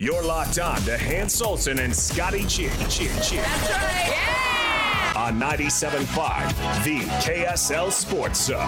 You're locked on to Hans Olsen and Scotty Chin Chin Chin. That's right. Yeah! On 97.5, the KSL Sports Zone.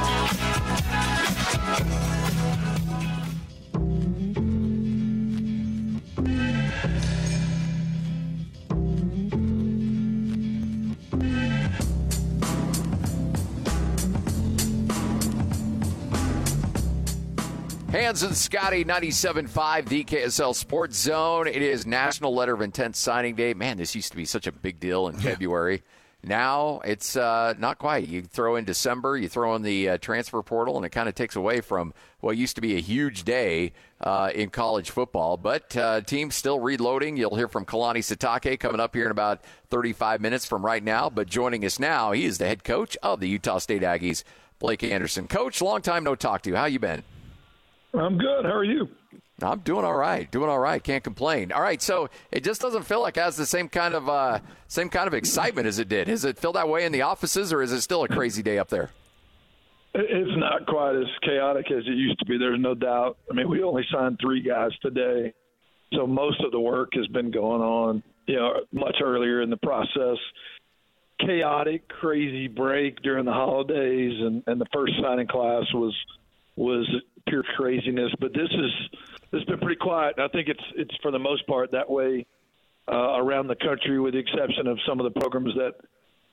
Hans and Scotty, 97.5 DKSL Sports Zone. It is National Letter of Intent Signing Day. Man, this used to be such a big deal in February. Now it's uh, not quite. You throw in December, you throw in the uh, transfer portal, and it kind of takes away from what used to be a huge day uh, in college football. But uh, teams still reloading. You'll hear from Kalani Sitake coming up here in about 35 minutes from right now. But joining us now, he is the head coach of the Utah State Aggies, Blake Anderson. Coach, long time no talk to you. How you been? I'm good. How are you? I'm doing all right. Doing all right. Can't complain. All right. So it just doesn't feel like it has the same kind of uh, same kind of excitement as it did. Does it feel that way in the offices, or is it still a crazy day up there? It's not quite as chaotic as it used to be. There's no doubt. I mean, we only signed three guys today, so most of the work has been going on. You know, much earlier in the process. Chaotic, crazy break during the holidays, and, and the first signing class was was pure craziness. But this is this has been pretty quiet. I think it's it's for the most part that way uh, around the country, with the exception of some of the programs that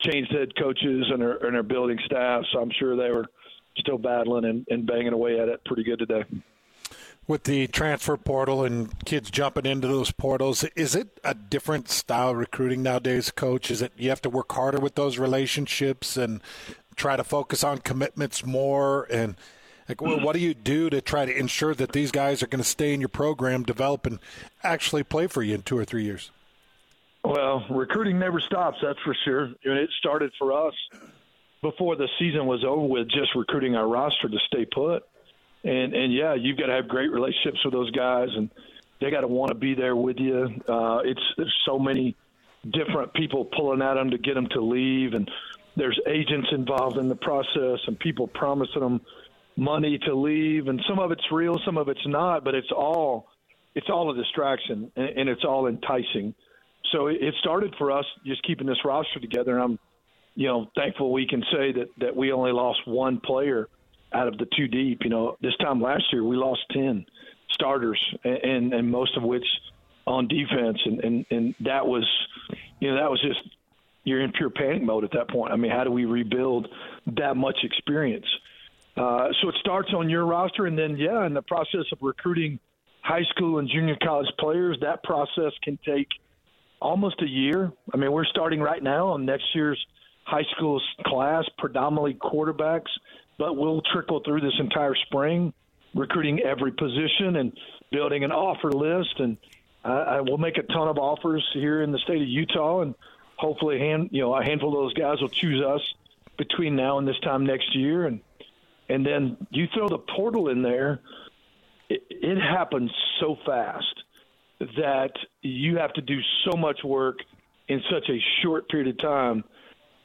changed head coaches and are, and are building staff. So I'm sure they were still battling and, and banging away at it pretty good today. With the transfer portal and kids jumping into those portals, is it a different style of recruiting nowadays, Coach? Is it you have to work harder with those relationships and try to focus on commitments more and like, well, what do you do to try to ensure that these guys are going to stay in your program, develop, and actually play for you in two or three years? Well, recruiting never stops, that's for sure. And it started for us before the season was over with, just recruiting our roster to stay put. And and yeah, you've got to have great relationships with those guys, and they got to want to be there with you. Uh, it's there's so many different people pulling at them to get them to leave, and there's agents involved in the process, and people promising them money to leave, and some of it's real, some of it's not, but it's all it's all a distraction and, and it's all enticing. So it, it started for us just keeping this roster together. And I'm, you know, thankful we can say that that we only lost one player out of the two deep. You know, this time last year we lost ten starters, and and, and most of which on defense, and, and and that was, you know, that was just you're in pure panic mode at that point. I mean, how do we rebuild that much experience? Uh, so it starts on your roster, and then yeah, in the process of recruiting high school and junior college players, that process can take almost a year. I mean, we're starting right now on next year's high school class, predominantly quarterbacks, but we'll trickle through this entire spring, recruiting every position and building an offer list, and I will make a ton of offers here in the state of Utah, and hopefully, hand you know, a handful of those guys will choose us between now and this time next year, and and then you throw the portal in there, it, it happens so fast that you have to do so much work in such a short period of time.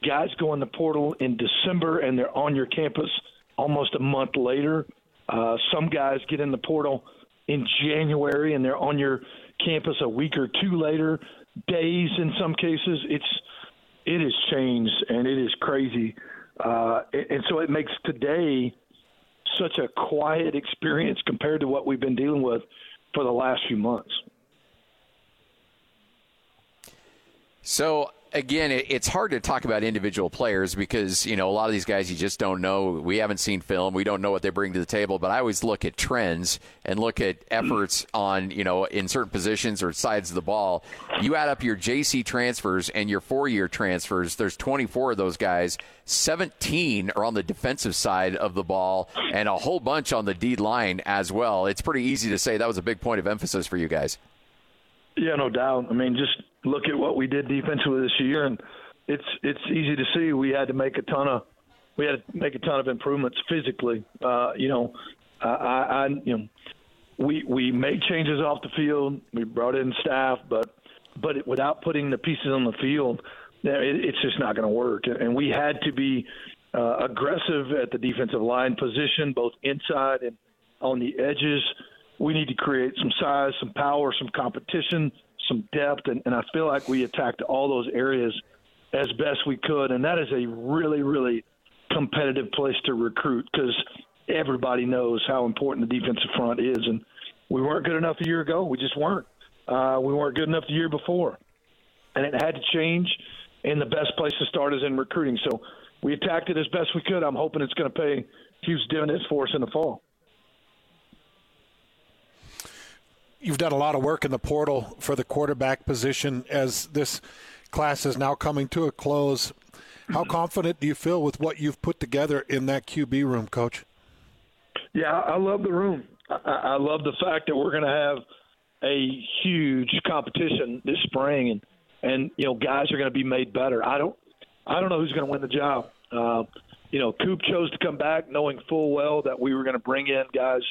Guys go in the portal in December and they're on your campus almost a month later. Uh, some guys get in the portal in January and they're on your campus a week or two later, days in some cases. It's it has changed and it is crazy uh, and so it makes today such a quiet experience compared to what we've been dealing with for the last few months. So again, it's hard to talk about individual players because you know a lot of these guys you just don't know. We haven't seen film. We don't know what they bring to the table. But I always look at trends and look at efforts on you know in certain positions or sides of the ball. You add up your JC transfers and your four-year transfers. There's 24 of those guys. 17 are on the defensive side of the ball, and a whole bunch on the D line as well. It's pretty easy to say that was a big point of emphasis for you guys. Yeah, no doubt. I mean, just look at what we did defensively this year, and it's it's easy to see we had to make a ton of we had to make a ton of improvements physically. Uh, you know, I, I you know we we made changes off the field. We brought in staff, but but it, without putting the pieces on the field, it, it's just not going to work. And we had to be uh, aggressive at the defensive line position, both inside and on the edges. We need to create some size, some power, some competition, some depth, and, and I feel like we attacked all those areas as best we could, and that is a really, really competitive place to recruit because everybody knows how important the defensive front is, and we weren't good enough a year ago. We just weren't. Uh, we weren't good enough the year before, and it had to change. And the best place to start is in recruiting. So we attacked it as best we could. I'm hoping it's going to pay huge dividends for us in the fall. You've done a lot of work in the portal for the quarterback position as this class is now coming to a close. How confident do you feel with what you've put together in that QB room, Coach? Yeah, I love the room. I, I love the fact that we're going to have a huge competition this spring, and and you know guys are going to be made better. I don't I don't know who's going to win the job. Uh, you know, Coop chose to come back knowing full well that we were going to bring in guys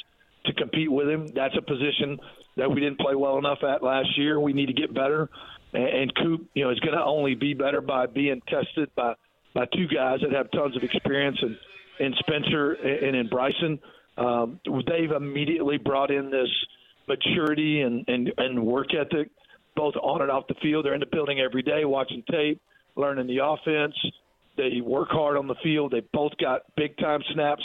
to compete with him. That's a position that we didn't play well enough at last year. We need to get better. And, and Coop, you know, is going to only be better by being tested by by two guys that have tons of experience and in Spencer and in Bryson. Um, they've immediately brought in this maturity and, and, and work ethic, both on and off the field. They're in the building every day watching tape, learning the offense. They work hard on the field. They both got big time snaps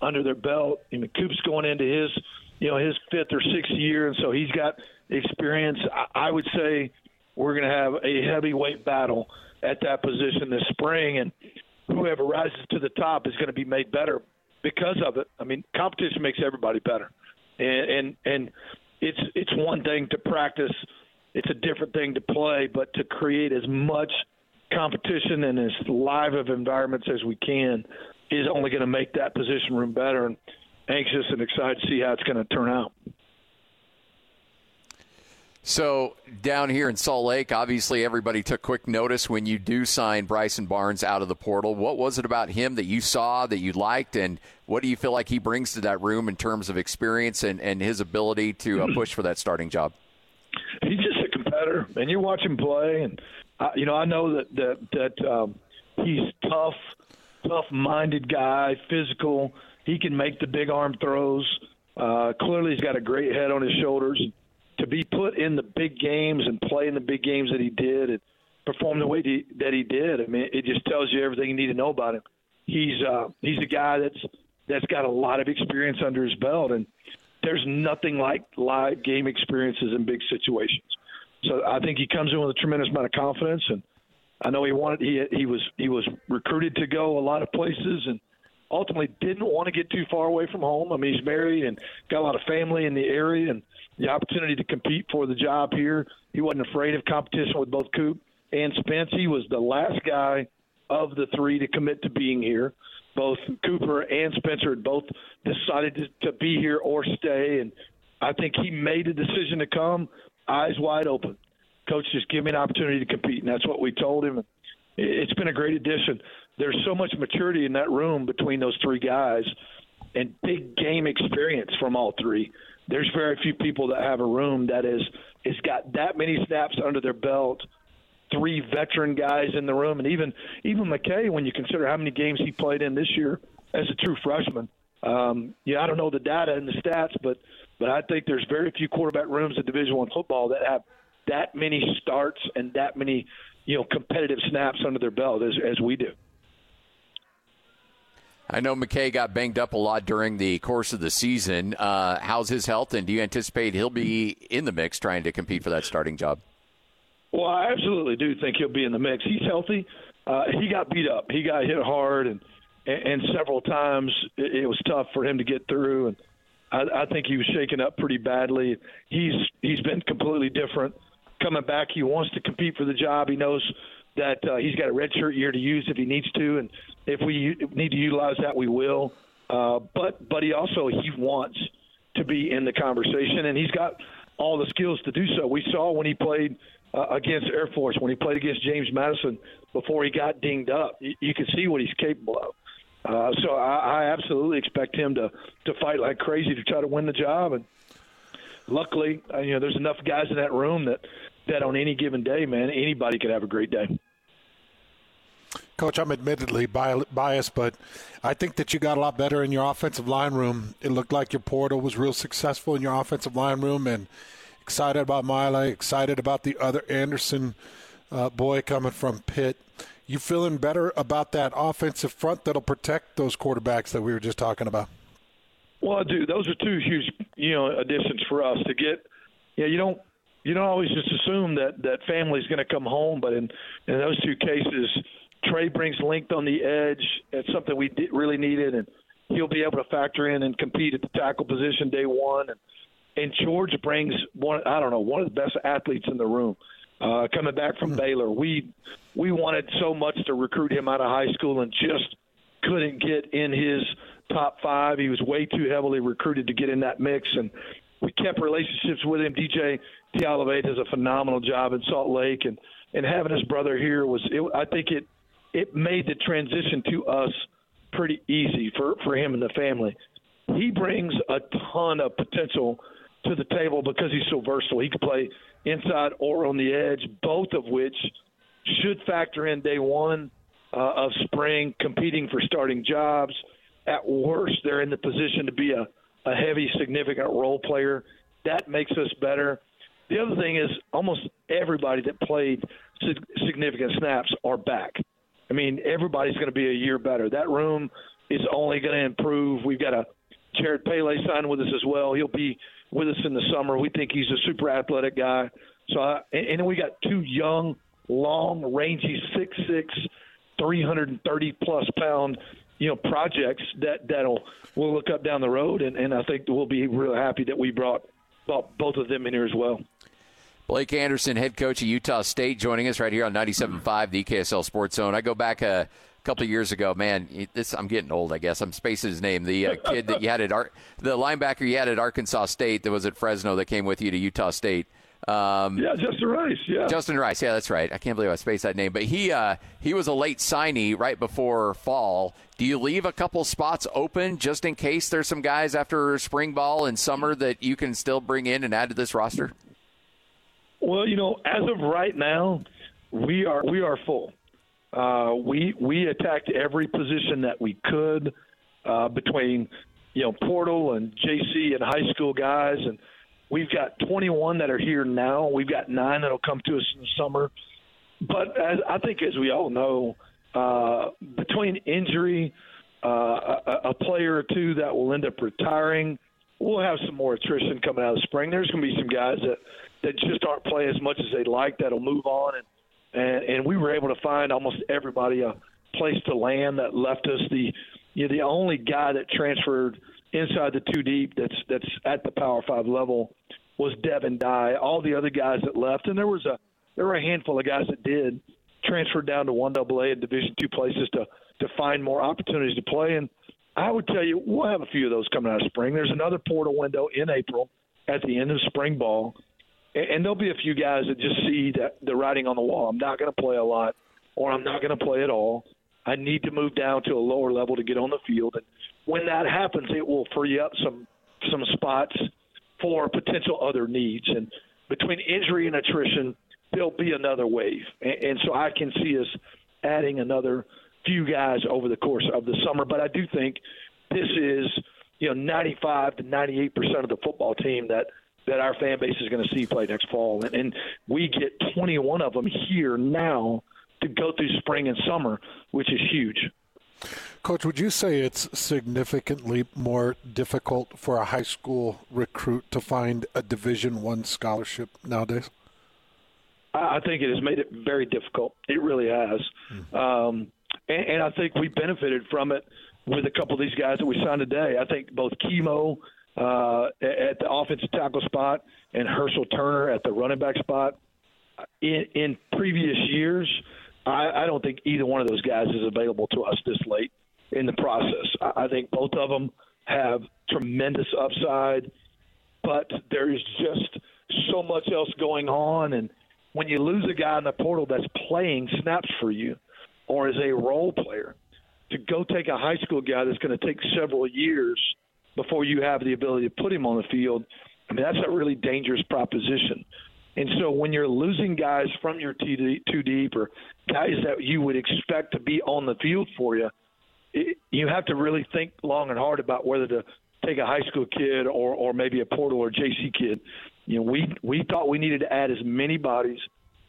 under their belt. I mean, Coop's going into his, you know, his fifth or sixth year, and so he's got experience. I, I would say we're going to have a heavyweight battle at that position this spring, and whoever rises to the top is going to be made better because of it. I mean, competition makes everybody better, and and and it's it's one thing to practice, it's a different thing to play, but to create as much competition and as live of environments as we can is only going to make that position room better. And anxious and excited to see how it's going to turn out. So down here in Salt Lake, obviously everybody took quick notice when you do sign Bryson Barnes out of the portal. What was it about him that you saw that you liked, and what do you feel like he brings to that room in terms of experience and, and his ability to uh, push for that starting job? He's just a competitor, and you watch him play, and uh, you know I know that that that um, he's tough, tough-minded guy, physical. He can make the big arm throws. Uh, clearly, he's got a great head on his shoulders to be put in the big games and play in the big games that he did and perform the way that he did. I mean, it just tells you everything you need to know about him. He's uh, he's a guy that's that's got a lot of experience under his belt, and there's nothing like live game experiences in big situations. So I think he comes in with a tremendous amount of confidence, and I know he wanted he he was he was recruited to go a lot of places, and ultimately didn't want to get too far away from home. I mean, he's married and got a lot of family in the area, and the opportunity to compete for the job here. He wasn't afraid of competition with both Coop and Spence. He was the last guy of the three to commit to being here. Both Cooper and Spencer had both decided to, to be here or stay, and I think he made a decision to come, eyes wide open. Coach, just give me an opportunity to compete, and that's what we told him. It's been a great addition. There's so much maturity in that room between those three guys, and big game experience from all three. There's very few people that have a room that is is got that many snaps under their belt three veteran guys in the room. And even even McKay when you consider how many games he played in this year as a true freshman um yeah I don't know the data and the stats but but I think there's very few quarterback rooms in division 1 football that have that many starts and that many you know competitive snaps under their belt as as we do I know McKay got banged up a lot during the course of the season. Uh, how's his health, and do you anticipate he'll be in the mix trying to compete for that starting job? Well, I absolutely do think he'll be in the mix. He's healthy. Uh, he got beat up. He got hit hard, and and several times it, was tough for him to get through. And I, I think he was shaken up pretty badly. He's he's been completely different coming back. He wants to compete for the job. He knows that uh, he's got a redshirt year to use if he needs to, and if we need to utilize that, we will. Uh, but but he also he wants to be in the conversation, and he's got all the skills to do so. We saw when he played uh, against Air Force, when he played against James Madison before he got dinged up. You, you can see what he's capable of. Uh, so I, I absolutely expect him to to fight like crazy to try to win the job. And luckily, uh, you know, there's enough guys in that room that that on any given day, man, anybody could have a great day. Coach, I'm admittedly biased, but I think that you got a lot better in your offensive line room. It looked like your portal was real successful in your offensive line room, and excited about Maile, excited about the other Anderson uh, boy coming from Pitt. You feeling better about that offensive front that'll protect those quarterbacks that we were just talking about? Well, I do. Those are two huge, you know, additions for us to get. Yeah, you don't you don't always just assume that that family's going to come home, but in in those two cases, Trey brings length on the edge. It's something we did, really needed, and he'll be able to factor in and compete at the tackle position day one. And, and George brings one, I don't know, one of the best athletes in the room. Uh, coming back from Baylor, we we wanted so much to recruit him out of high school and just couldn't get in his top five. He was way too heavily recruited to get in that mix, and we kept relationships with him. DJ Tialavea does a phenomenal job in Salt Lake, and and having his brother here was, it, I think it it made the transition to us pretty easy for, for him and the family. He brings a ton of potential to the table because he's so versatile. He can play inside or on the edge, both of which should factor in day one uh, of spring, competing for starting jobs. At worst, they're in the position to be a, a heavy, significant role player. That makes us better. The other thing is almost everybody that played significant snaps are back. I mean, everybody's going to be a year better. That room is only going to improve. We've got a Jared Pele signed with us as well. He'll be with us in the summer. We think he's a super athletic guy. So, I, and, then we got two young, long, rangy, six six, three hundred and thirty plus pound, you know, projects that that'll we'll look up down the road, and, and I think we'll be real happy that we brought brought both of them in here as well. Blake Anderson, head coach of Utah State, joining us right here on 97.5, the KSL Sports Zone. I go back a couple of years ago. Man, this I'm getting old. I guess I'm spacing his name. The uh, kid that you had at Ar- the linebacker you had at Arkansas State that was at Fresno that came with you to Utah State. Um, yeah, Justin Rice. Yeah, Justin Rice. Yeah, that's right. I can't believe I spaced that name. But he uh, he was a late signee right before fall. Do you leave a couple spots open just in case there's some guys after spring ball and summer that you can still bring in and add to this roster? Well, you know, as of right now, we are we are full. Uh, we we attacked every position that we could uh, between you know portal and JC and high school guys, and we've got 21 that are here now. We've got nine that'll come to us in the summer. But as I think, as we all know, uh, between injury, uh, a, a player or two that will end up retiring, we'll have some more attrition coming out of spring. There's going to be some guys that that just aren't playing as much as they'd like that'll move on and and and we were able to find almost everybody a place to land that left us the you know the only guy that transferred inside the two deep that's that's at the power five level was Devin Dye. All the other guys that left, and there was a there were a handful of guys that did transfer down to one double A and Division two places to to find more opportunities to play. And I would tell you, we'll have a few of those coming out of spring. There's another portal window in April at the end of spring ball and there'll be a few guys that just see that the writing on the wall. I'm not going to play a lot, or I'm not going to play at all. I need to move down to a lower level to get on the field, and when that happens, it will free up some some spots for potential other needs. And between injury and attrition, there'll be another wave, and, and so I can see us adding another few guys over the course of the summer. But I do think this is you know 95 to 98 percent of the football team that that our fan base is going to see play next fall. And, and we get 21 of them here now to go through spring and summer, which is huge. Coach, would you say it's significantly more difficult for a high school recruit to find a Division One scholarship nowadays? I think it has made it very difficult. It really has, mm-hmm. um, and, and I think we benefited from it with a couple of these guys that we signed today. I think both Chemo uh, at the offensive tackle spot and Herschel Turner at the running back spot. In, in previous years, I, I don't think either one of those guys is available to us this late in the process. I, I think both of them have tremendous upside, but there is just so much else going on. And when you lose a guy in the portal that's playing snaps for you or is a role player, to go take a high school guy that's going to take several years – before you have the ability to put him on the field, I mean, that's a really dangerous proposition. And so when you're losing guys from your two deep or guys that you would expect to be on the field for you, it, you have to really think long and hard about whether to take a high school kid or or maybe a portal or JC kid. You know, we we thought we needed to add as many bodies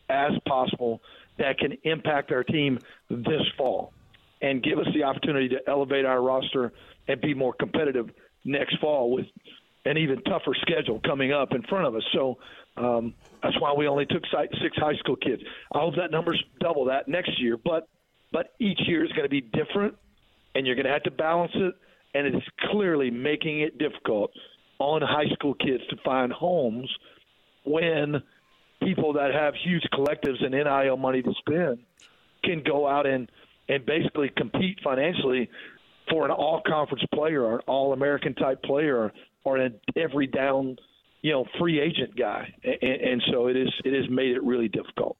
as possible that can impact our team this fall and give us the opportunity to elevate our roster and be more competitive next fall with an even tougher schedule coming up in front of us. So um, that's why we only took six high school kids. I hope that number's double that next year, but but each year is going to be different, and you're going to have to balance it. And it's clearly making it difficult on high school kids to find homes when people that have huge collectives and NIL money to spend can go out and and basically compete financially for an all conference player or an all American type player or an every down, you know, free agent guy. And, and so it is it has made it really difficult.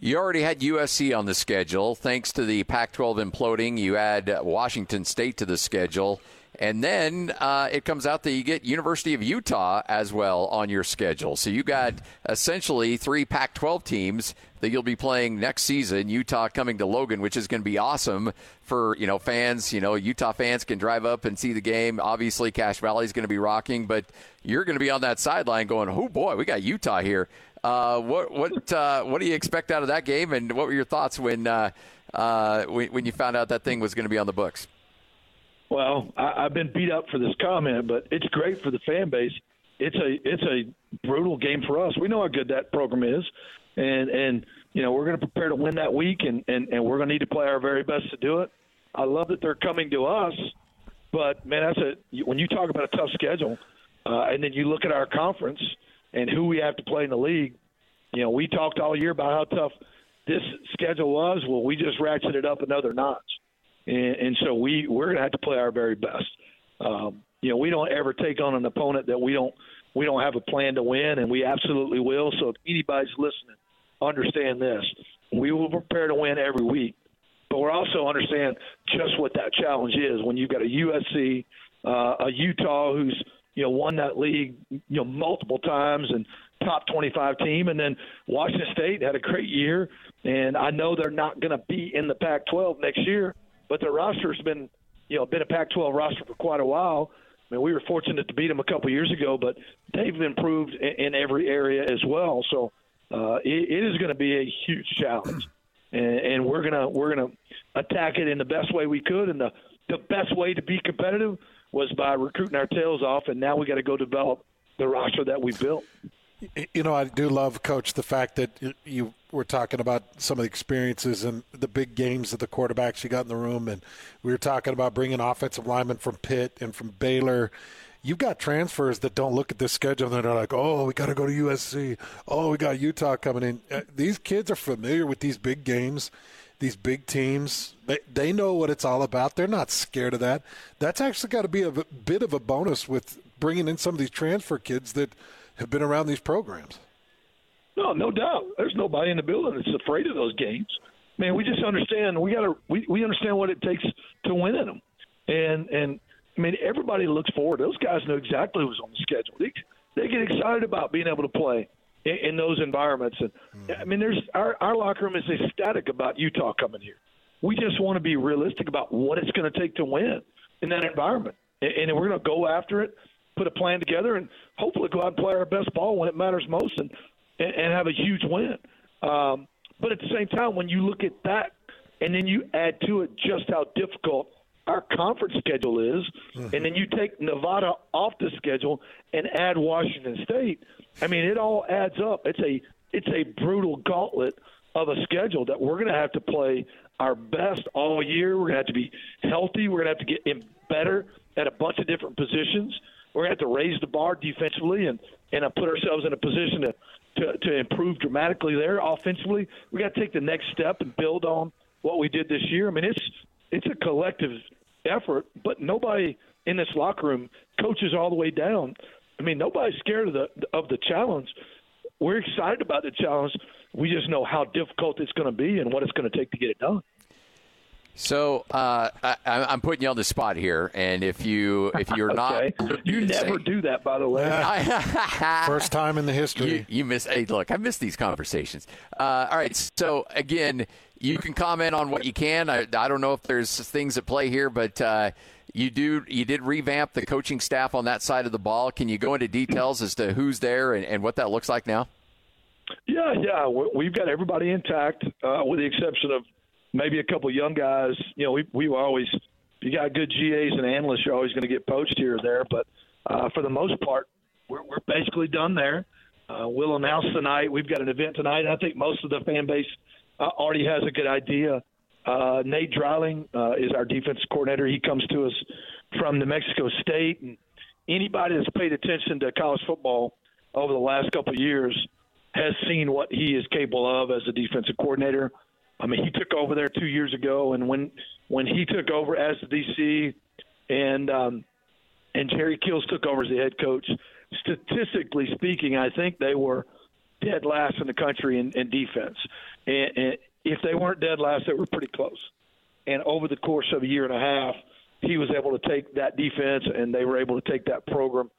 You already had USC on the schedule. Thanks to the Pac 12 imploding, you add Washington State to the schedule. And then uh, it comes out that you get University of Utah as well on your schedule. So you got essentially three Pac 12 teams that you'll be playing next season. Utah coming to Logan, which is going to be awesome for you know fans. You know, Utah fans can drive up and see the game. Obviously, Cache Valley is going to be rocking, but you're going to be on that sideline going, "Oh boy, we got Utah here." Uh, what what uh, what do you expect out of that game? And what were your thoughts when uh, uh, when, when you found out that thing was going to be on the books? Well, I, I've been beat up for this comment, but it's great for the fan base. It's a it's a brutal game for us. We know how good that program is, and and you know we're going to prepare to win that week, and and and we're going to need to play our very best to do it. I love that they're coming to us, but man, that's a when you talk about a tough schedule, uh, and then you look at our conference and who we have to play in the league. You know, we talked all year about how tough this schedule was. Well, we just ratcheted it up another notch and, and so we we're going to have to play our very best. Um, you know, we don't ever take on an opponent that we don't we don't have a plan to win, and we absolutely will. So if anybody's listening, understand this: we will prepare to win every week, but we're also understand just what that challenge is when you've got a USC, uh, a Utah who's you know won that league you know multiple times and top 25 team, and then Washington State had a great year, and I know they're not going to be in the Pac-12 next year but their roster's been, you know, been a Pac-12 roster for quite a while. I mean, we were fortunate to beat them a couple years ago, but they've improved in, in every area as well. So uh, it, it is going to be a huge challenge, and, and we're gonna we're gonna attack it in the best way we could. And the the best way to be competitive was by recruiting our tails off, and now we got to go develop the roster that we built. You know, I do love, Coach, the fact that you were talking about some of the experiences and the big games that the quarterbacks you got in the room, and we were talking about bringing offensive linemen from Pitt and from Baylor. You've got transfers that don't look at this schedule and they're like, "Oh, we got to go to USC. Oh, we got Utah coming in." Uh, these kids are familiar with these big games, these big teams. They they know what it's all about. They're not scared of that. That's actually got to be a bit of a bonus with bringing in some of these transfer kids that have been around these programs. No, no doubt. There's nobody in the building that's afraid of those games. Man, we just understand we got to we, we understand what it takes to win in them, and and I mean everybody looks forward. Those guys know exactly who's on the schedule. They they get excited about being able to play in, in those environments. And mm-hmm. I mean, there's our our locker room is ecstatic about Utah coming here. We just want to be realistic about what it's going to take to win in that environment, and, and we're going to go after it put a plan together and hopefully go out and play our best ball when it matters most and and, and have a huge win. Um, but at the same time, when you look at that and then you add to it just how difficult our conference schedule is, mm-hmm. and then you take Nevada off the schedule and add Washington State, I mean, it all adds up. It's a it's a brutal gauntlet of a schedule that we're going to have to play our best all year. We're going to have to be healthy. We're going to have to get in better at a bunch of different positions we're going to have to raise the bar defensively and and uh, put ourselves in a position to, to to improve dramatically there offensively. We got to take the next step and build on what we did this year. I mean, it's it's a collective effort, but nobody in this locker room, coaches all the way down. I mean, nobody's scared of the of the challenge. We're excited about the challenge. We just know how difficult it's going to be and what it's going to take to get it done. So uh, I, am putting you on the spot here, and if you if you're okay. not, you never do that, by the way. First time in the history. You, you miss. Hey, look, I miss these conversations. Uh, all right, so again, you can comment on what you can. I, I don't know if there's things at play here, but uh, you do you did revamp the coaching staff on that side of the ball. Can you go into details as to who's there and, and what that looks like now? Yeah, yeah, we've got everybody intact, uh, with the exception of maybe a couple young guys. You know, we we always you got good GAs and analysts, you're always going to get poached here or there, but uh, for the most part, we're, we're basically done there. Uh, we'll announce tonight. We've got an event tonight. I think most of the fan base uh, already has a good idea. Uh, Nate Dreiling uh, is our defense coordinator. He comes to us from New Mexico State, and anybody that's paid attention to college football over the last couple of years has seen what he is capable of as a defensive coordinator. I mean, he took over there two years ago, and when when he took over as the DC, and um, and Jerry Kiels took over as the head coach. Statistically speaking, I think they were dead last in the country in, in defense, and, and if they weren't dead last, they were pretty close. And over the course of a year and a half, he was able to take that defense, and they were able to take that program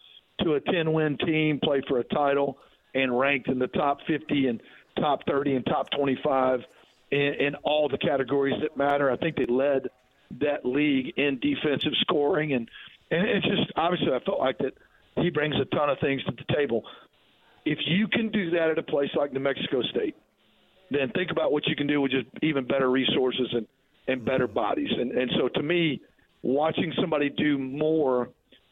to a 10-win team, play for a title, and ranked in the top 50 and top 30 and top 25 in, in all the categories that matter. I think they led that league in defensive scoring, and and it's just obviously I felt like that he brings a ton of things to the table. If you can do that at a place like New Mexico State, then think about what you can do with just even better resources and and better mm-hmm. bodies. And and so to me, watching somebody do more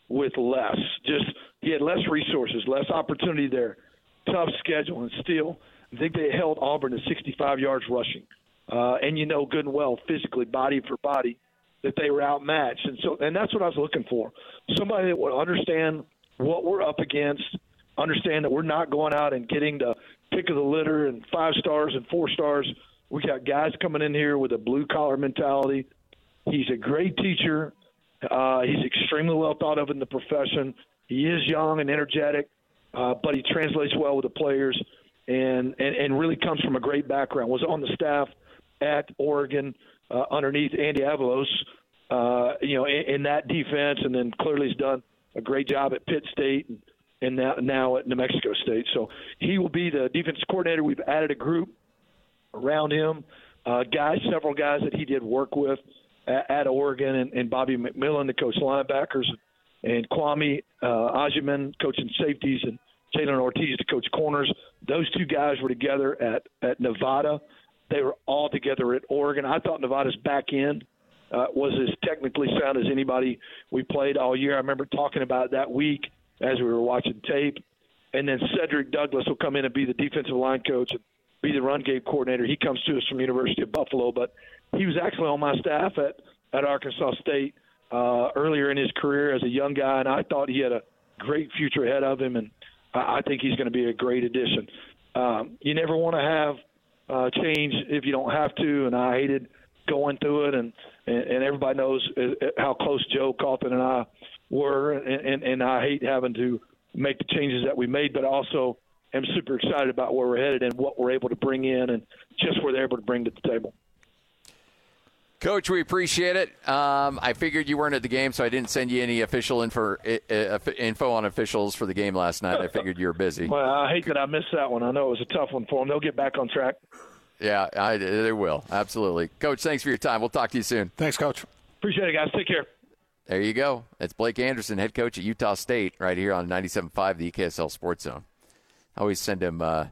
with less, just he had less resources, less opportunity there, tough schedule, and still I think they held Auburn to 65 yards rushing. Uh, and you know good and well, physically, body for body, that they were outmatched. And so, and that's what I was looking for. Somebody that would understand what we're up against, understand that we're not going out and getting the pick of the litter and five stars and four stars. We got guys coming in here with a blue collar mentality. He's a great teacher. Uh, he's extremely well thought of in the profession. He is young and energetic, uh, but he translates well with the players and, and, and really comes from a great background. Was on the staff at Oregon uh, underneath Andy Avalos, uh, you know, in, in, that defense, and then clearly has done a great job at Pitt State and, and now, now at New Mexico State. So he will be the defense coordinator. We've added a group around him, uh, guys, several guys that he did work with at, at Oregon, and, and Bobby McMillan, the coach linebackers, and Kwame uh, Agyeman, coaching safeties, and Jalen Ortiz, the coach corners. Those two guys were together at at Nevada. They were all together at Oregon. I thought Nevada's back end uh, was as technically sound as anybody we played all year. I remember talking about that week as we were watching tape. And then Cedric Douglas will come in and be the defensive line coach and be the run game coordinator. He comes to us from University of Buffalo, but he was actually on my staff at at Arkansas State uh, earlier in his career as a young guy, and I thought he had a great future ahead of him. And I think he's going to be a great addition. Um, you never want to have uh, change if you don't have to, and I hated going through it, and and, everybody knows uh, uh, how close Joe Calton and I were, and, and and I hate having to make the changes that we made, but also am super excited about where we're headed and what we're able to bring in, and just what they're able to bring to the table. Coach, we appreciate it. Um, I figured you weren't at the game, so I didn't send you any official info, uh, info on officials for the game last night. I figured you were busy. Well, I hate that I missed that one. I know it was a tough one for them. They'll get back on track. Yeah, I, they will. Absolutely. Coach, thanks for your time. We'll talk to you soon. Thanks, Coach. Appreciate it, guys. Take care. There you go. That's Blake Anderson, head coach at Utah State, right here on 97.5, the EKSL Sports Zone. I always send him uh,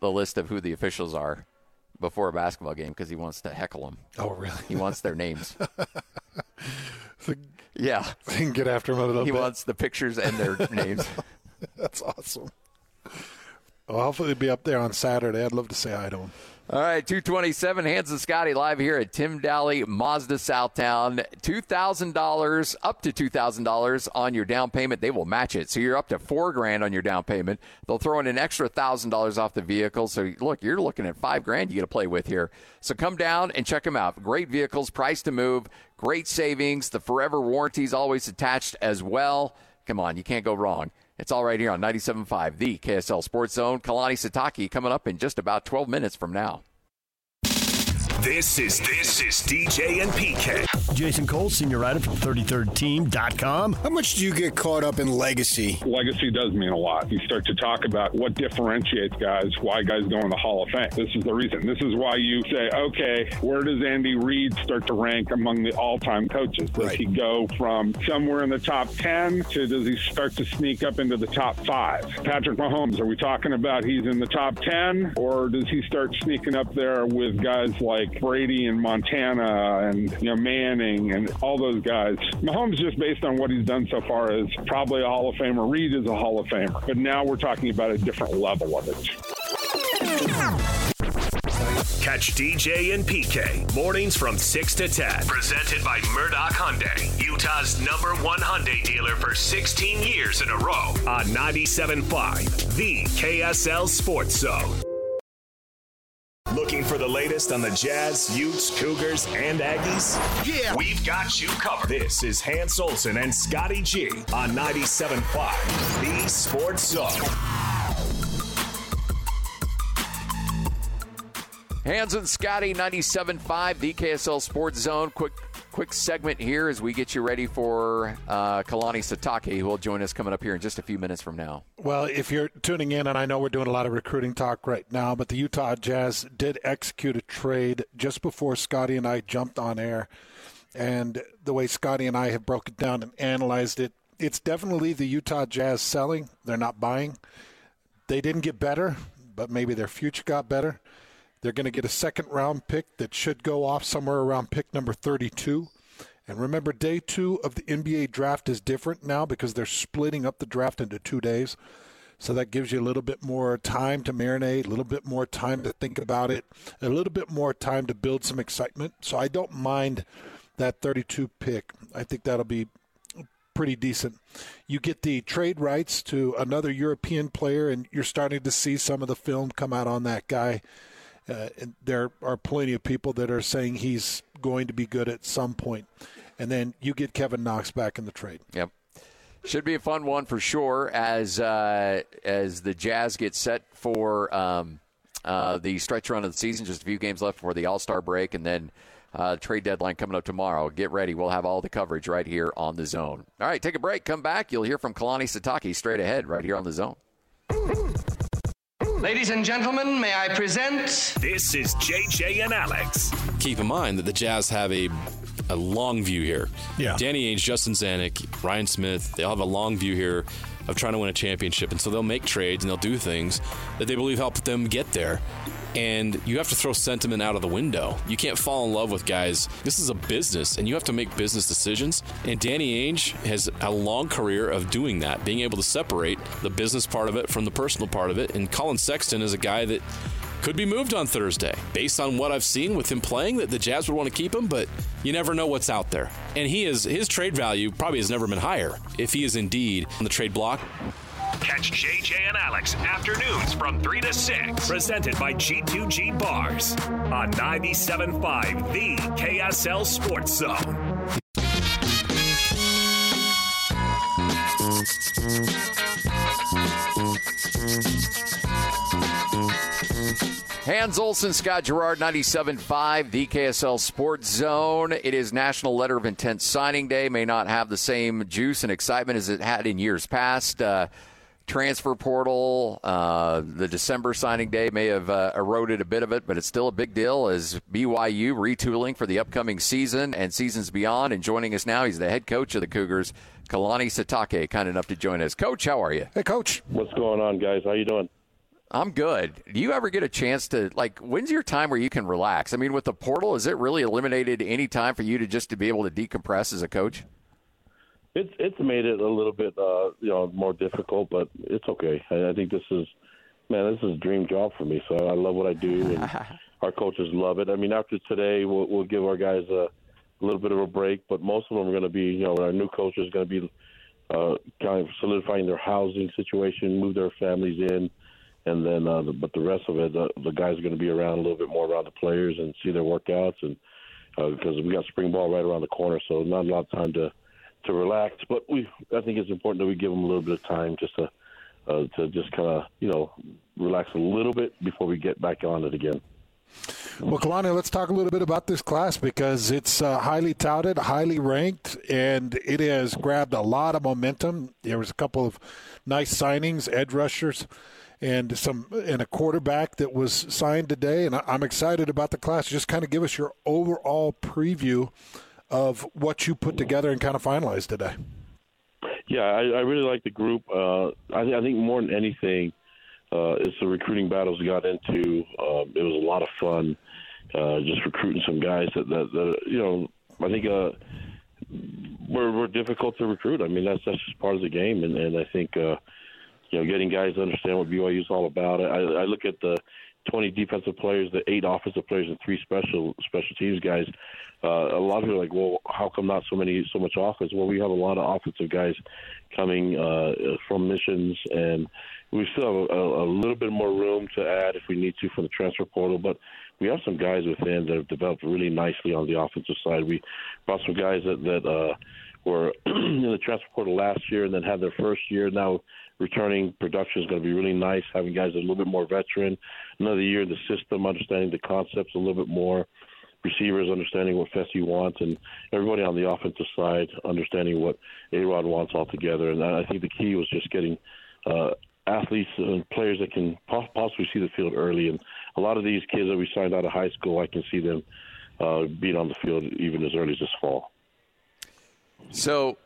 the list of who the officials are before a basketball game because he wants to heckle them. Oh, really? He wants their names. so, yeah. He can get after them a little he bit. wants the pictures and their names. That's awesome. Well, hopefully he'll be up there on Saturday. I'd love to say hi to him. All right, 227, Hans and Scotty live here at Tim Dahle Mazda Southtown. $2,000, up to $2,000 on your down payment. They will match it. So you're up to four grand on your down payment. They'll throw in an extra $1,000 off the vehicle. So look, you're looking at five grand you get to play with here. So come down and check them out. Great vehicles, price to move, great savings. The forever warranty is always attached as well. Come on, you can't go wrong. It's all right here on 97.5, the KSL Sports Zone. Kalani Sitake coming up in just about 12 minutes from now. This is this is DJ and PK. Jason Cole, senior writer from 33rdteam.com. How much do you get caught up in legacy? Legacy does mean a lot. You start to talk about what differentiates guys, why guys go in the Hall of Fame. This is the reason. This is why you say, okay, where does Andy Reid start to rank among the all-time coaches? Does Right. he go from somewhere in the top 10 to does he start to sneak up into the top five? Patrick Mahomes, are we talking about he's in the top 10 or does he start sneaking up there with guys like Brady and Montana and you know Manning and all those guys? Mahomes, just based on what he's done so far, is probably a Hall of Famer. Reid is a Hall of Famer. But now we're talking about a different level of it. Catch DJ and PK mornings from 6 to 10. Presented by Murdock Hyundai, Utah's number one Hyundai dealer for 16 years in a row on 97.5, the KSL Sports Zone. Looking for the latest on the Jazz, Utes, Cougars, and Aggies? Yeah. We've got you covered. This is Hans Olsen and Scotty G on 97.5, the Sports Zone. Hans and Scotty, 97.5, the KSL Sports Zone. Quick quick segment here as we get you ready for uh, Kalani Sitake, who will join us coming up here in just a few minutes from now. Well, if you're tuning in, and I know we're doing a lot of recruiting talk right now, but the Utah Jazz did execute a trade just before Scotty and I jumped on air. And the way Scotty and I have broken down and analyzed it, it's definitely the Utah Jazz selling. They're not buying. They didn't get better, but maybe their future got better. They're going to get a second round pick that should go off somewhere around pick number 32. And remember, day two of the NBA draft is different now because they're splitting up the draft into two days. So that gives you a little bit more time to marinate, a little bit more time to think about it, a little bit more time to build some excitement. So I don't mind that 32 pick. I think that'll be pretty decent. You get the trade rights to another European player, and you're starting to see some of the film come out on that guy. Uh, and there are plenty of people that are saying he's going to be good at some point. And then you get Kevin Knox back in the trade. Yep. Should be a fun one for sure as uh, as the Jazz get set for um, uh, the stretch run of the season. Just a few games left before the All Star break, and then uh, trade deadline coming up tomorrow. Get ready. We'll have all the coverage right here on the zone. All right, take a break. Come back. You'll hear from Kalani Sitake straight ahead right here on the zone. Ladies and gentlemen, may I present This is JJ and Alex. keep in mind that the Jazz have a a long view here. Yeah. Danny Ainge, Justin Zanik, Ryan Smith, they all have a long view here of trying to win a championship. And so they'll make trades and they'll do things that they believe help them get there. And you have to throw sentiment out of the window. You can't fall in love with guys. This is a business, and you have to make business decisions. And Danny Ainge has a long career of doing that, being able to separate the business part of it from the personal part of it. And Collin Sexton is a guy that could be moved on Thursday. Based on what I've seen with him playing, that the Jazz would want to keep him, but you never know what's out there. And he is his trade value probably has never been higher if he is indeed on the trade block. Catch JJ and Alex afternoons from 3 to 6. Presented by G2G Bars on 97.5, the KSL Sports Zone. Hans Olsen, Scott Garrard, 97.5, the KSL Sports Zone. It is National Letter of Intent Signing Day. May not have the same juice and excitement as it had in years past. Uh, transfer portal, uh, the December signing day may have uh, eroded a bit of it, but it's still a big deal as BYU retooling for the upcoming season and seasons beyond. And joining us now, he's the head coach of the Cougars, Kalani Sitake, kind enough to join us. Coach, how are you? Hey, Coach. What's going on, guys? How you doing? I'm good. Do you ever get a chance to like? When's your time where you can relax? I mean, with the portal, is it really eliminated any time for you to just to be able to decompress as a coach? It's it's made it a little bit uh, you know more difficult, but it's okay. I, I think this is man, this is a dream job for me. So I love what I do, and our coaches love it. I mean, after today, we'll, we'll give our guys a, a little bit of a break, but most of them are going to be you know our new coach is going to be uh, kind of solidifying their housing situation, move their families in. And then, uh, the, but the rest of it, the, the guys are going to be around a little bit more around the players and see their workouts, and uh, because we got spring ball right around the corner, so not a lot of time to to relax. But we, I think it's important that we give them a little bit of time just to uh, to just kind of you know relax a little bit before we get back on it again. Well, Kalani, let's talk a little bit about this class because it's uh, highly touted, highly ranked, and it has grabbed a lot of momentum. There was a couple of nice signings, edge rushers, and some and a quarterback that was signed today. And I'm excited about the class. Just kind of give us your overall preview of what you put together and kind of finalized today. Yeah, I, I really like the group. Uh, I, I think more than anything, uh, it's the recruiting battles we got into. Uh, it was a lot of fun, uh, just recruiting some guys that, that, that you know, I think uh, we're, we're difficult to recruit. I mean, that's that's just part of the game, and, and I think uh, you know, getting guys to understand what BYU is all about. I, I look at the 20 defensive players, the eight offensive players, and three special special teams guys. Uh, a lot of people are like, well, how come not so many so much offense? Well, we have a lot of offensive guys coming uh, from missions, and we still have a, a little bit more room to add if we need to from the transfer portal. But we have some guys within that have developed really nicely on the offensive side. We brought some guys that that uh, were in the transfer portal last year and then had their first year now returning production is going to be really nice. Having guys a little bit more veteran, another year in the system, understanding the concepts a little bit more. Receivers understanding what Fesi wants, and everybody on the offensive side understanding what A Rod wants altogether. And I think the key was just getting uh, athletes and players that can possibly see the field early. And a lot of these kids that we signed out of high school, I can see them uh, being on the field even as early as this fall. So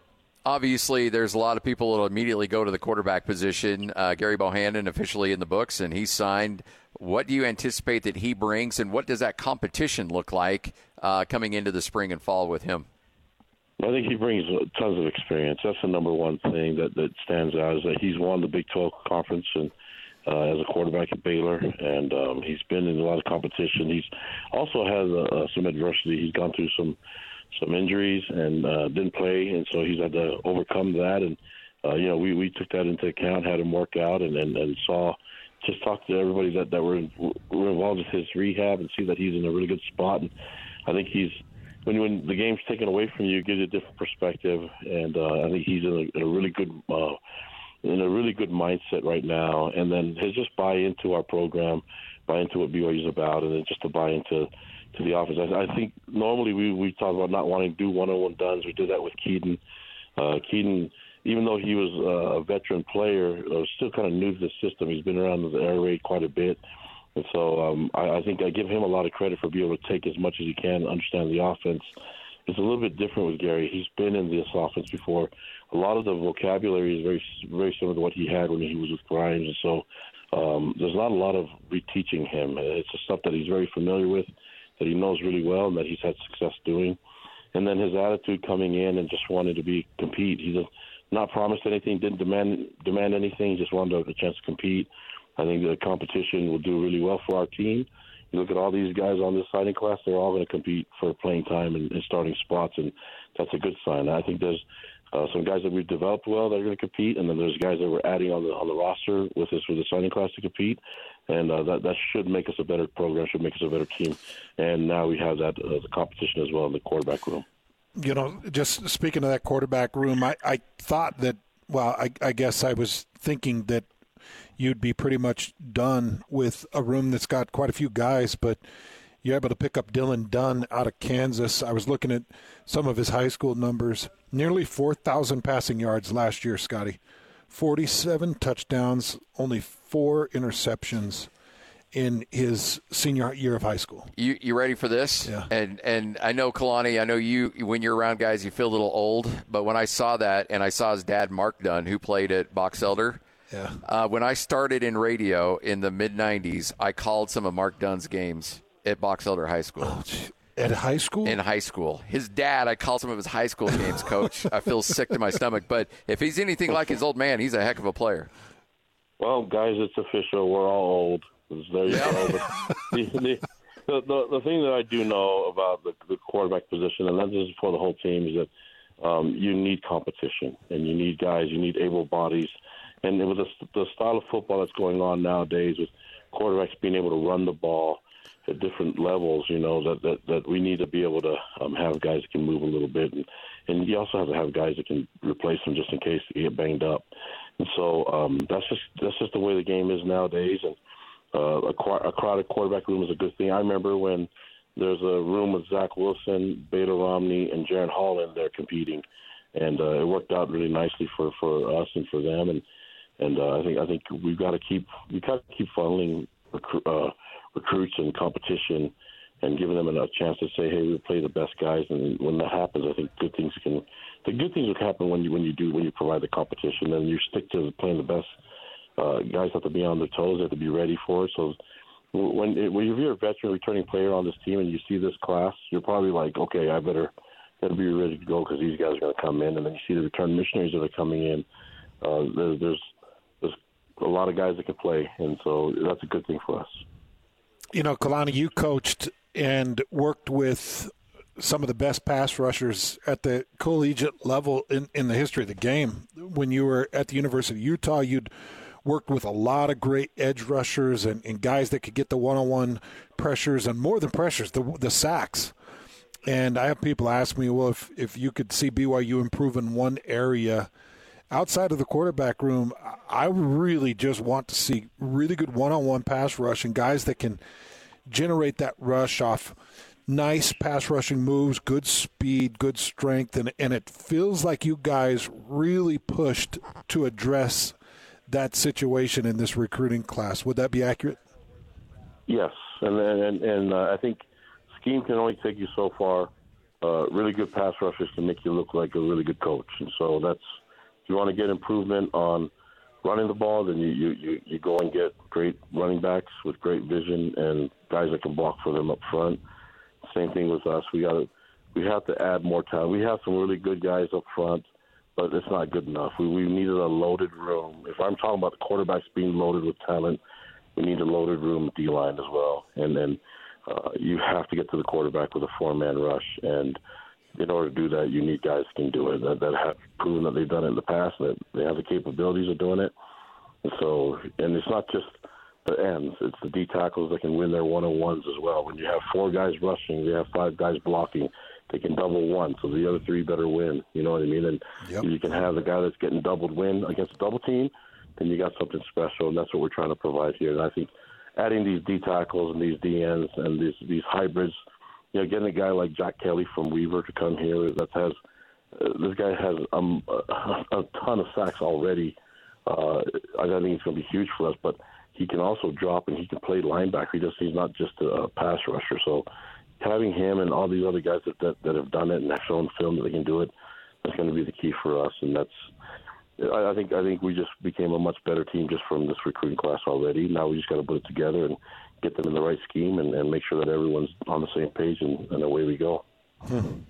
obviously there's a lot of people that'll immediately go to the quarterback position. Uh, Gerry Bohanon officially in the books, and he signed. What do you anticipate that he brings, and what does that competition look like uh, coming into the spring and fall with him? I think he brings tons of experience. That's the number one thing that, that stands out is that he's won the Big 12 conference and uh, as a quarterback at Baylor, and um, he's been in a lot of competition. He's also had uh, some adversity. He's gone through some some injuries and uh, didn't play, and so he's had to overcome that. And uh, you know, we we took that into account, had him work out, and and, and saw just talked to everybody that that were, were involved with his rehab and see that he's in a really good spot. And I think he's when when the game's taken away from you, it gives you a different perspective. And uh, I think he's in a, in a really good. Uh, in a really good mindset right now, and then his just buy into our program, buy into what BYU is about, and then just to buy into to the office. I, I think normally we we talk about not wanting to do one-on-one duns. We did that with Keaton. Uh, Kedon, even though he was uh, a veteran player, uh, still kind of new to the system. He's been around the air raid quite a bit. And so um, I, I think I give him a lot of credit for being able to take as much as he can, understand the offense. It's a little bit different with Gary. He's been in this offense before. A lot of the vocabulary is very very similar to what he had when he was with Grimes, and so um, there's not a lot of reteaching him. It's stuff that he's very familiar with that he knows really well and that he's had success doing. And then his attitude coming in and just wanting to be compete. He's not promised anything, didn't demand demand anything, just wanted a chance to compete. I think the competition will do really well for our team. You look at all these guys on this signing class; they're all going to compete for playing time and, and starting spots, and that's a good sign. I think there's uh, some guys that we've developed well that are going to compete, and then there's guys that we're adding on the on the roster with us with the signing class to compete and uh, that that should make us a better program, should make us a better team. And now we have that uh, the competition as well in the quarterback room. You know, just speaking of that quarterback room, I, I thought that. Well, I, I guess I was thinking that you'd be pretty much done with a room that's got quite a few guys, but you're able to pick up Dylan Dunn out of Kansas. I was looking at some of his high school numbers. Nearly 4,000 passing yards last year, Scotty. 47 touchdowns, only four interceptions in his senior year of high school. You you ready for this? Yeah. And and I know Kalani, I know you when you're around guys you feel a little old, but when I saw that and I saw his dad Mark Dunn who played at Box Elder. Yeah. Uh, when I started in radio in the mid '90s, I called some of Mark Dunn's games at Box Elder High School. Oh, at high school? In high school. His dad, I called some of his high school games, coach. I feel sick to my stomach. But if he's anything like his old man, he's a heck of a player. Well, guys, it's official. We're all old. There you go. the, the, the, the thing that I do know about the, the quarterback position, and this is for the whole team, is that um, you need competition and you need guys, you need able bodies. And with the, the style of football that's going on nowadays, with quarterbacks being able to run the ball – at different levels, you know, that, that, that we need to be able to um, have guys that can move a little bit. And, and you also have to have guys that can replace them just in case they get banged up. And so um, that's just that's just the way the game is nowadays. And uh, a, a crowded quarterback room is a good thing. I remember when there's a room with Zach Wilson, Baylor Romney, and Jaren Hall in there competing, and uh, it worked out really nicely for for us and for them. And and uh, I think I think we've got to keep we got to keep funneling uh, recruits and competition and giving them a chance to say, hey, we play the best guys. And when that happens, I think good things can the good things will happen when you when you do when you provide the competition and you stick to playing the best. Uh, guys have to be on their toes. They have to be ready for it. So when, it, when you're a veteran returning player on this team and you see this class, you're probably like, okay, I better better be ready to go because these guys are going to come in. And then you see the return missionaries that are coming in. Uh, there, there's there's a lot of guys that can play, and so that's a good thing for us. You know, Kalani, you coached and worked with some of the best pass rushers at the collegiate level in, in the history of the game. When you were at the University of Utah, you'd worked with a lot of great edge rushers and, and guys that could get the one on one pressures and more than pressures, the, the sacks. And I have people ask me, well, if, if you could see BYU improve in one area outside of the quarterback room, I really just want to see really good one on one pass rush and guys that can generate that rush off nice pass rushing moves, good speed, good strength, and, and it feels like you guys really pushed to address that situation in this recruiting class. Would that be accurate? Yes, and and and uh, I think scheme can only take you so far. Uh, really good pass rushers can make you look like a really good coach, and so that's if you want to get improvement on running the ball, then you, you, you, you go and get great running backs with great vision and guys that can block for them up front. Same thing with us. We got to we have to add more talent. We have some really good guys up front, but it's not good enough. We we needed a loaded room. If I'm talking about the quarterbacks being loaded with talent, we need a loaded room D line as well. And then uh, you have to get to the quarterback with a four man rush. And in order to do that, you need guys can do it that, that have proven that they've done it in the past, that they have the capabilities of doing it. And so, and it's not just the ends; it's the D tackles that can win their one on ones as well. When you have four guys rushing, you have five guys blocking. They can double one, so the other three better win. You know what I mean? And yep. you can have the guy that's getting doubled win against a double team, then you got something special, and that's what we're trying to provide here. And I think adding these D tackles and these D ends and these these hybrids you know, getting a guy like Jack Kelly from Weber to come here that has uh, this guy has um, a, a ton of sacks already. Uh, I think it's going to be huge for us, but he can also drop and he can play linebacker. He just he's not just a pass rusher. So having him and all these other guys that that, that have done it and have shown film that they can do it, that's going to be the key for us. And that's I, I think I think we just became a much better team just from this recruiting class already. Now we just got to put it together and get them in the right scheme and, and make sure that everyone's on the same page, and, and away we go. Hmm.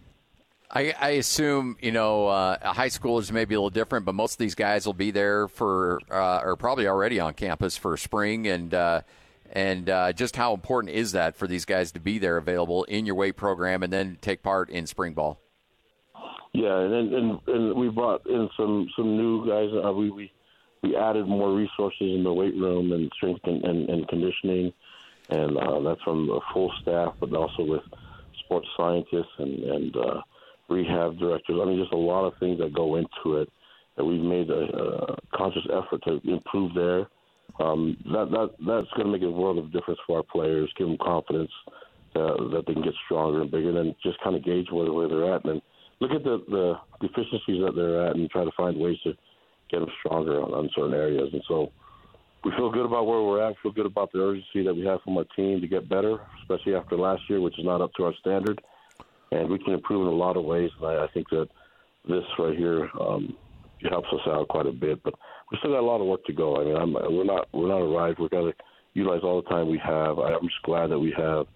I, I, assume you know uh, high schoolers may be a little different, but most of these guys will be there for uh, or probably already on campus for spring and uh, and uh, just how important is that for these guys to be there available in your weight program and then take part in spring ball? Yeah, and and, and we brought in some some new guys. Uh, we we we added more resources in the weight room and strength and, and, and conditioning and uh, that's from the full staff, but also with sports scientists and, and uh, rehab directors. I mean, just a lot of things that go into it that we've made a, a conscious effort to improve there. Um, that that that's going to make a world of difference for our players, give them confidence uh, that they can get stronger and bigger, and just kind of gauge where, where they're at, and then look at the, the deficiencies that they're at, and try to find ways to get them stronger on, on certain areas. And so we feel good about where we're at. Feel good about the urgency that we have from our team to get better, especially after last year, which is not up to our standard. And we can improve in a lot of ways. And I, I think that this right here um, helps us out quite a bit. But we still got a lot of work to go. I mean, I'm, we're not we're not arrived. We've got to utilize all the time we have. I'm just glad that we have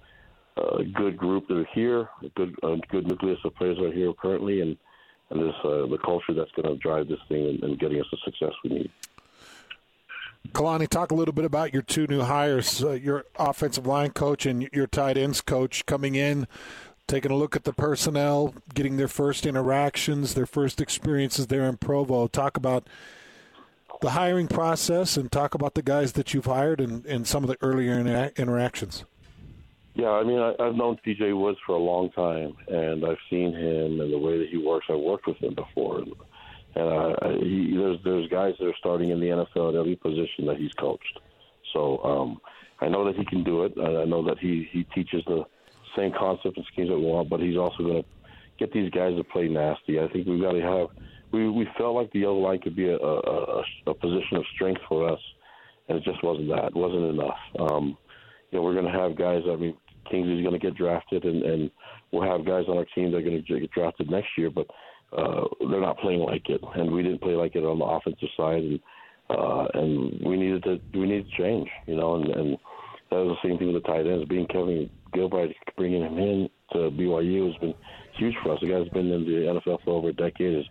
a good group that are here, a good a good nucleus of players are here currently, and and this uh, the culture that's going to drive this thing and, and getting us the success we need. Kalani, talk a little bit about your two new hires, uh, your offensive line coach and your tight ends coach coming in, taking a look at the personnel, getting their first interactions, their first experiences there in Provo. Talk about the hiring process and talk about the guys that you've hired and, and some of the earlier inter- interactions. Yeah, I mean, I, I've known TJ Woods for a long time, and I've seen him and the way that he works. I've worked with him before. And uh, he, there's there's guys that are starting in the NFL at every position that he's coached. So um, I know that he can do it. I know that he he teaches the same concept and schemes that we want, but he's also going to get these guys to play nasty. I think we've got to have. We we felt like the O line could be a, a, a position of strength for us, and it just wasn't that. It wasn't enough. Um, you know, we're going to have guys. I mean, Kingsley's going to get drafted, and and we'll have guys on our team that are going to get drafted next year, but uh, they're not playing like it, and we didn't play like it on the offensive side, and uh, and we needed to we needed to change, you know, and, and that was the same thing with the tight ends. Being Kevin Gilbride, bringing him in to BYU has been huge for us. The guy's been in the NFL for over a decade, has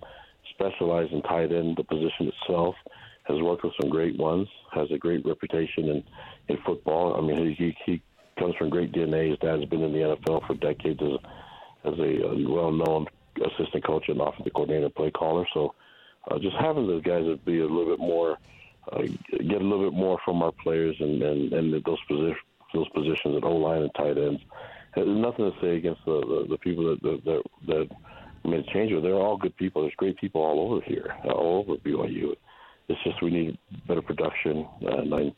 specialized in tight end, the position itself, has worked with some great ones, has a great reputation in in football. I mean, he he comes from great DNA. His dad's been in the NFL for decades as, as a, a well-known assistant coach and offensive coordinator, play caller. So, uh, just having those guys be a little bit more, uh, get a little bit more from our players and and, and those positions those positions at O line and tight ends. There's nothing to say against the the, the people that that that, that made a change. but They're all good people. There's great people all over here, all over BYU. It's just we need better production, and I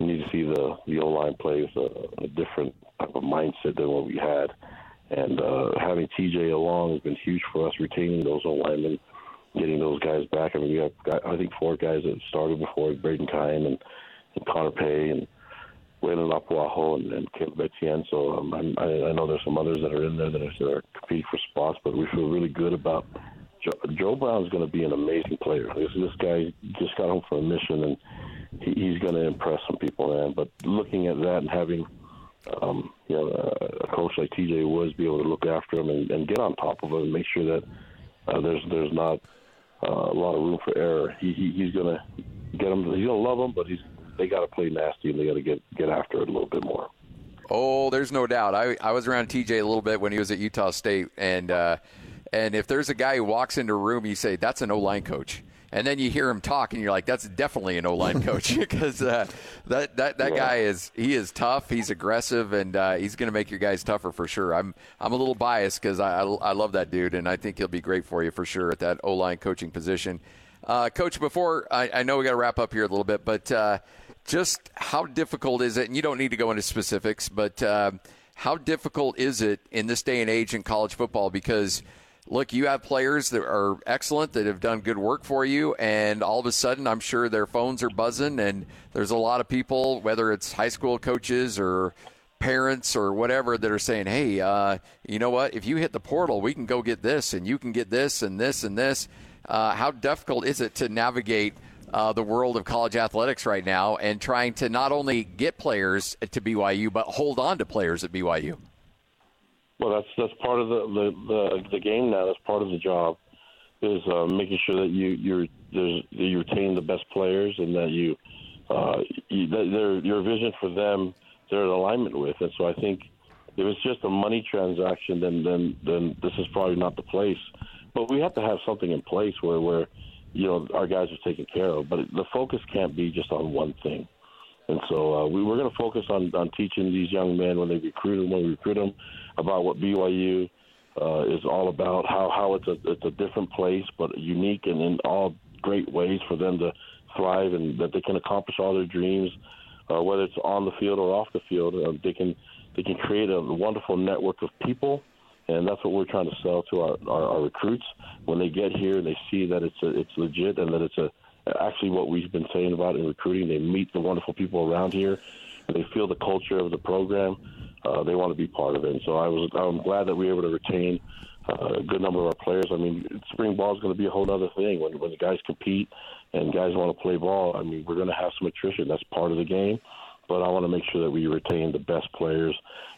need to see the the O line play with a, a different type of mindset than what we had. And uh, having TJ along has been huge for us, retaining those O linemen, getting those guys back. I mean, we have I think four guys that started before Braden Kine and, and Connor Pay and Weylin Lapuaho and, and Caleb Etienne. So um, I, I know there's some others that are in there that are, that are competing for spots, but we feel really good about Joe, Joe Brown's going to be an amazing player. This, this guy just got home from a mission, and he, he's going to impress some people, man. But looking at that and having um, you know, a coach like TJ Woods be able to look after him and, and get on top of him and make sure that uh, there's there's not uh, a lot of room for error. He, he he's gonna get him. He's gonna love him, but he's they got to play nasty and they got to get get after it a little bit more. Oh, there's no doubt. I I was around TJ a little bit when he was at Utah State, and uh, and if there's a guy who walks into a room, you say that's an O line coach and then you hear him talk, and you're like, "That's definitely an O line coach," because uh, that that that yeah. guy is he is tough, he's aggressive, and uh, he's going to make your guys tougher for sure. I'm I'm a little biased because I, I, I love that dude, and I think he'll be great for you for sure at that O line coaching position. Uh, Coach, before I, I, know we got to wrap up here a little bit, but uh, just how difficult is it? And you don't need to go into specifics, but uh, how difficult is it in this day and age in college football because look, you have players that are excellent that have done good work for you, and all of a sudden, I'm sure their phones are buzzing, and there's a lot of people, whether it's high school coaches or parents or whatever, that are saying, "Hey, uh, you know what? If you hit the portal, we can go get this, and you can get this, and this, and this." Uh, how difficult is it to navigate? Uh, the world of college athletics right now, and trying to not only get players to BYU, but hold on to players at BYU. Well, that's that's part of the the the, the game now. That's part of the job is uh, making sure that you you're there's you retain the best players and that you uh, you, that your vision for them they're in alignment with. And so I think if it's just a money transaction, then then then this is probably not the place. But we have to have something in place where where you know our guys are taken care of. But the focus can't be just on one thing. And so uh, we, we're going to focus on, on teaching these young men when they recruit them, when we recruit them, about what BYU uh, is all about, how how it's a it's a different place, but unique and in all great ways for them to thrive and that they can accomplish all their dreams, uh, whether it's on the field or off the field. Uh, they can they can create a wonderful network of people, and that's what we're trying to sell to our, our, our recruits when they get here and they see that it's a, it's legit and that it's a actually what we've been saying about in recruiting. They meet the wonderful people around here, they feel the culture of the program uh, they want to be part of it. And so I was I'm glad that we were able to retain uh, a good number of our players. I mean, spring ball is going to be a whole other thing when when the guys compete and guys want to play ball. I mean, we're going to have some attrition. That's part of the game. But I want to make sure that we retain the best players,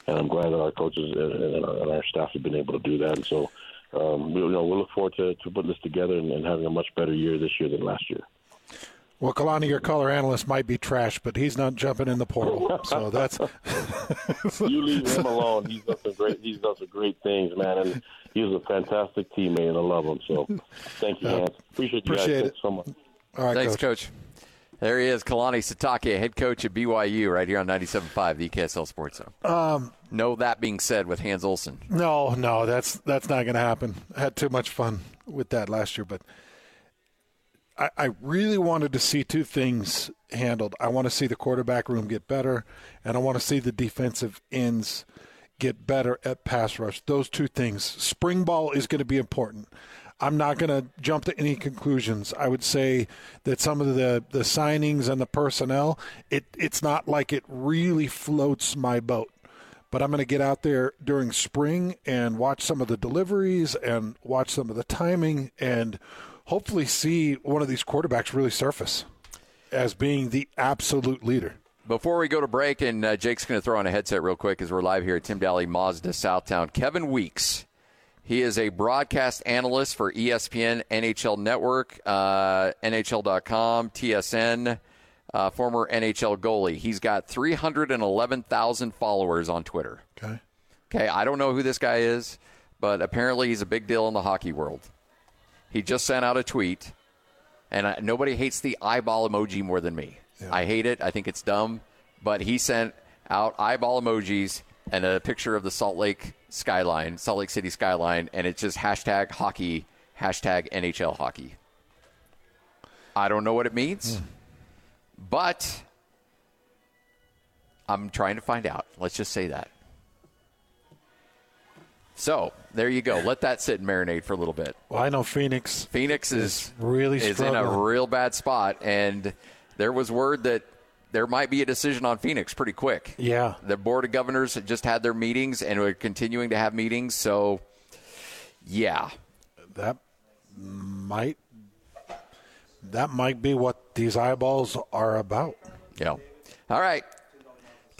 and I'm glad that our coaches and our, and our staff have been able to do that. And so, um, we, you know, we look forward to, to putting this together and, and having a much better year this year than last year. Well, Kalani, your color analyst might be trash, but he's not jumping in the portal. So that's you leave him alone. He's done some great. He's done some great things, man, and he's a fantastic teammate, and I love him. So, thank you, Hans. Appreciate you appreciate guys it. so much. All right, thanks, coach. coach. There he is, Kalani Sitake, head coach at BYU, right here on 97.5, the KSL Sports Zone. Um, no, that being said, with Hans Olsen. No, no, that's that's not going to happen. I had too much fun with that last year, but I, I really wanted to see two things handled. I want to see the quarterback room get better, and I want to see the defensive ends get better at pass rush. Those two things. Spring ball is going to be important. I'm not going to jump to any conclusions. I would say that some of the, the signings and the personnel, it, it's not like it really floats my boat. But I'm going to get out there during spring and watch some of the deliveries and watch some of the timing and hopefully see one of these quarterbacks really surface as being the absolute leader. Before we go to break, and uh, Jake's going to throw on a headset real quick as we're live here at Tim Dahle Mazda Southtown. Kevin Weeks. He is a broadcast analyst for ESPN, NHL Network, uh, NHL.com, TSN, uh, former NHL goalie. He's got 311,000 followers on Twitter. Okay. Okay, I don't know who this guy is, but apparently he's a big deal in the hockey world. He just sent out a tweet, and I, nobody hates the eyeball emoji more than me. Yeah. I hate it. I think it's dumb. But he sent out eyeball emojis and a picture of the Salt Lake skyline, Salt Lake City skyline, and it's just hashtag hockey, hashtag NHL hockey. I don't know what it means, mm. but I'm trying to find out. Let's just say that. So there you go. Let that sit and marinate for a little bit. Well, I know Phoenix. Phoenix is, is really is in a real bad spot, and there was word that there might be a decision on Phoenix pretty quick. Yeah, the board of governors had just had their meetings and are continuing to have meetings. So, yeah, that might that might be what these eyeballs are about. Yeah. All right.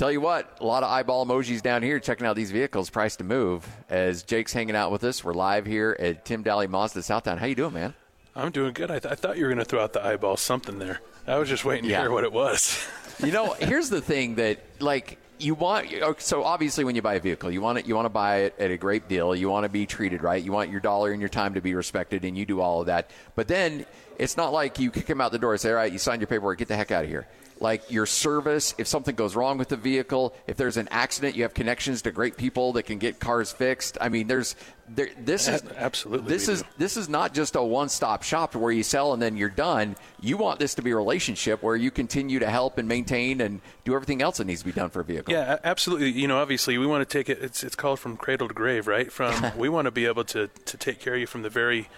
Tell you what, a lot of eyeball emojis down here checking out these vehicles price to move. As Jake's hanging out with us, we're live here at Tim Dahle Mazda Southtown. How you doing, man? I'm doing good. I, th- I thought you were going to throw out the eyeball something there. I was just waiting to yeah. hear what it was. you know, here's the thing that like you want so obviously when you buy a vehicle you want it you want to buy it at a great deal you want to be treated right you want your dollar and your time to be respected and you do all of that but then it's not like you kick him out the door and say all right you signed your paperwork get the heck out of here like your service, if something goes wrong with the vehicle, if there's an accident, you have connections to great people that can get cars fixed. I mean, there's there, this is absolutely this is do. this is not just a one-stop shop where you sell and then you're done. You want this to be a relationship where you continue to help and maintain and do everything else that needs to be done for a vehicle. Yeah, absolutely. You know, obviously, we want to take it. It's it's called from cradle to grave, right? From we want to be able to to take care of you from the very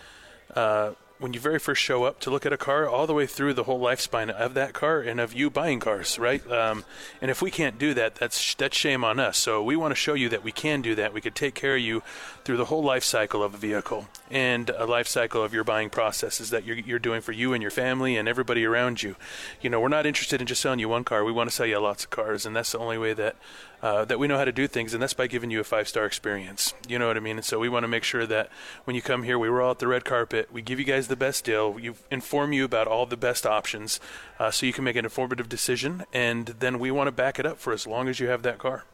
uh, when you very first show up to look at a car, all the way through the whole lifespan of that car and of you buying cars, right? Um, and if we can't do that, that's that's shame on us. So we want to show you that we can do that. We could take care of you through the whole life cycle of a vehicle and a life cycle of your buying processes that you're, you're doing for you and your family and everybody around you. You know, we're not interested in just selling you one car. We want to sell you lots of cars, and that's the only way that uh, that we know how to do things, and that's by giving you a five star experience. You know what I mean? And so we want to make sure that when you come here, we roll out the red carpet, we give you guys the best deal, we inform you about all the best options, uh, so you can make an informative decision, and then we want to back it up for as long as you have that car.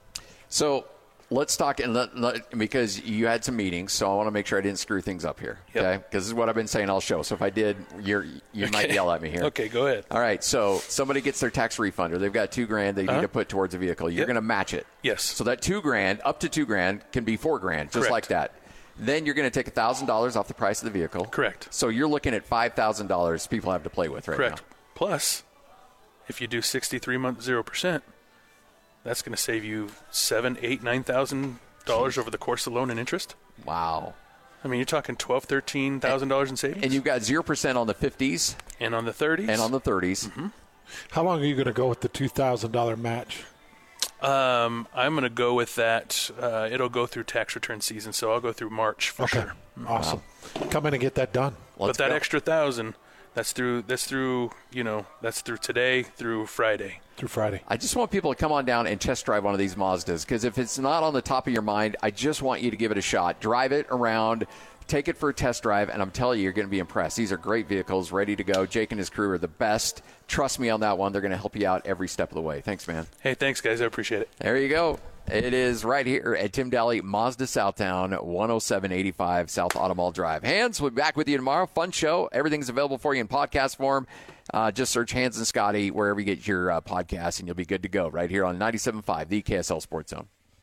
So let's talk and let, let, because you had some meetings, so I want to make sure I didn't screw things up here. Yep. Okay, because this is what I've been saying all show. So if I did, you're you okay. might yell at me here. Okay, go ahead. All right, so somebody gets their tax refund, or they've got two grand they uh-huh. need to put towards a vehicle. You're yep. going to match it. Yes. So that two grand, up to two grand, can be four grand, just Correct. like that. Then you're going to take thousand dollars off the price of the vehicle. Correct. So you're looking at five thousand dollars people have to play with right Correct. now. Plus, if you do sixty-three month zero percent, that's going to save you seven, eight, nine thousand dollars over the course of loan and interest. Wow. I mean, you're talking twelve, thirteen thousand dollars in savings, and you've got zero percent on the fifties and on the thirties, and on the 30s mm-hmm. How long are you going to go with the two thousand dollar match? Um, I'm going to go with that. Uh, it'll go through tax return season, so I'll go through March for okay. sure. Awesome. Wow. Come in and get that done. Let's but that go. extra thousand, that's through. That's through. You know, that's through today through Friday through Friday. I just want people to come on down and test drive one of these Mazdas because if it's not on the top of your mind, I just want you to give it a shot. Drive it around, take it for a test drive, and I'm telling you, you're going to be impressed. These are great vehicles, ready to go. Jake and his crew are the best. Trust me on that one. They're going to help you out every step of the way. Thanks, man. Hey, thanks, guys. I appreciate it. There you go. It is right here at Tim Dahle Mazda Southtown, 10785 South Automall Drive. Hans, we'll be back with you tomorrow. Fun show. Everything's available for you in podcast form. Uh, just search Hans and Scotty wherever you get your uh, podcasts, and you'll be good to go right here on 97.5, the KSL Sports Zone.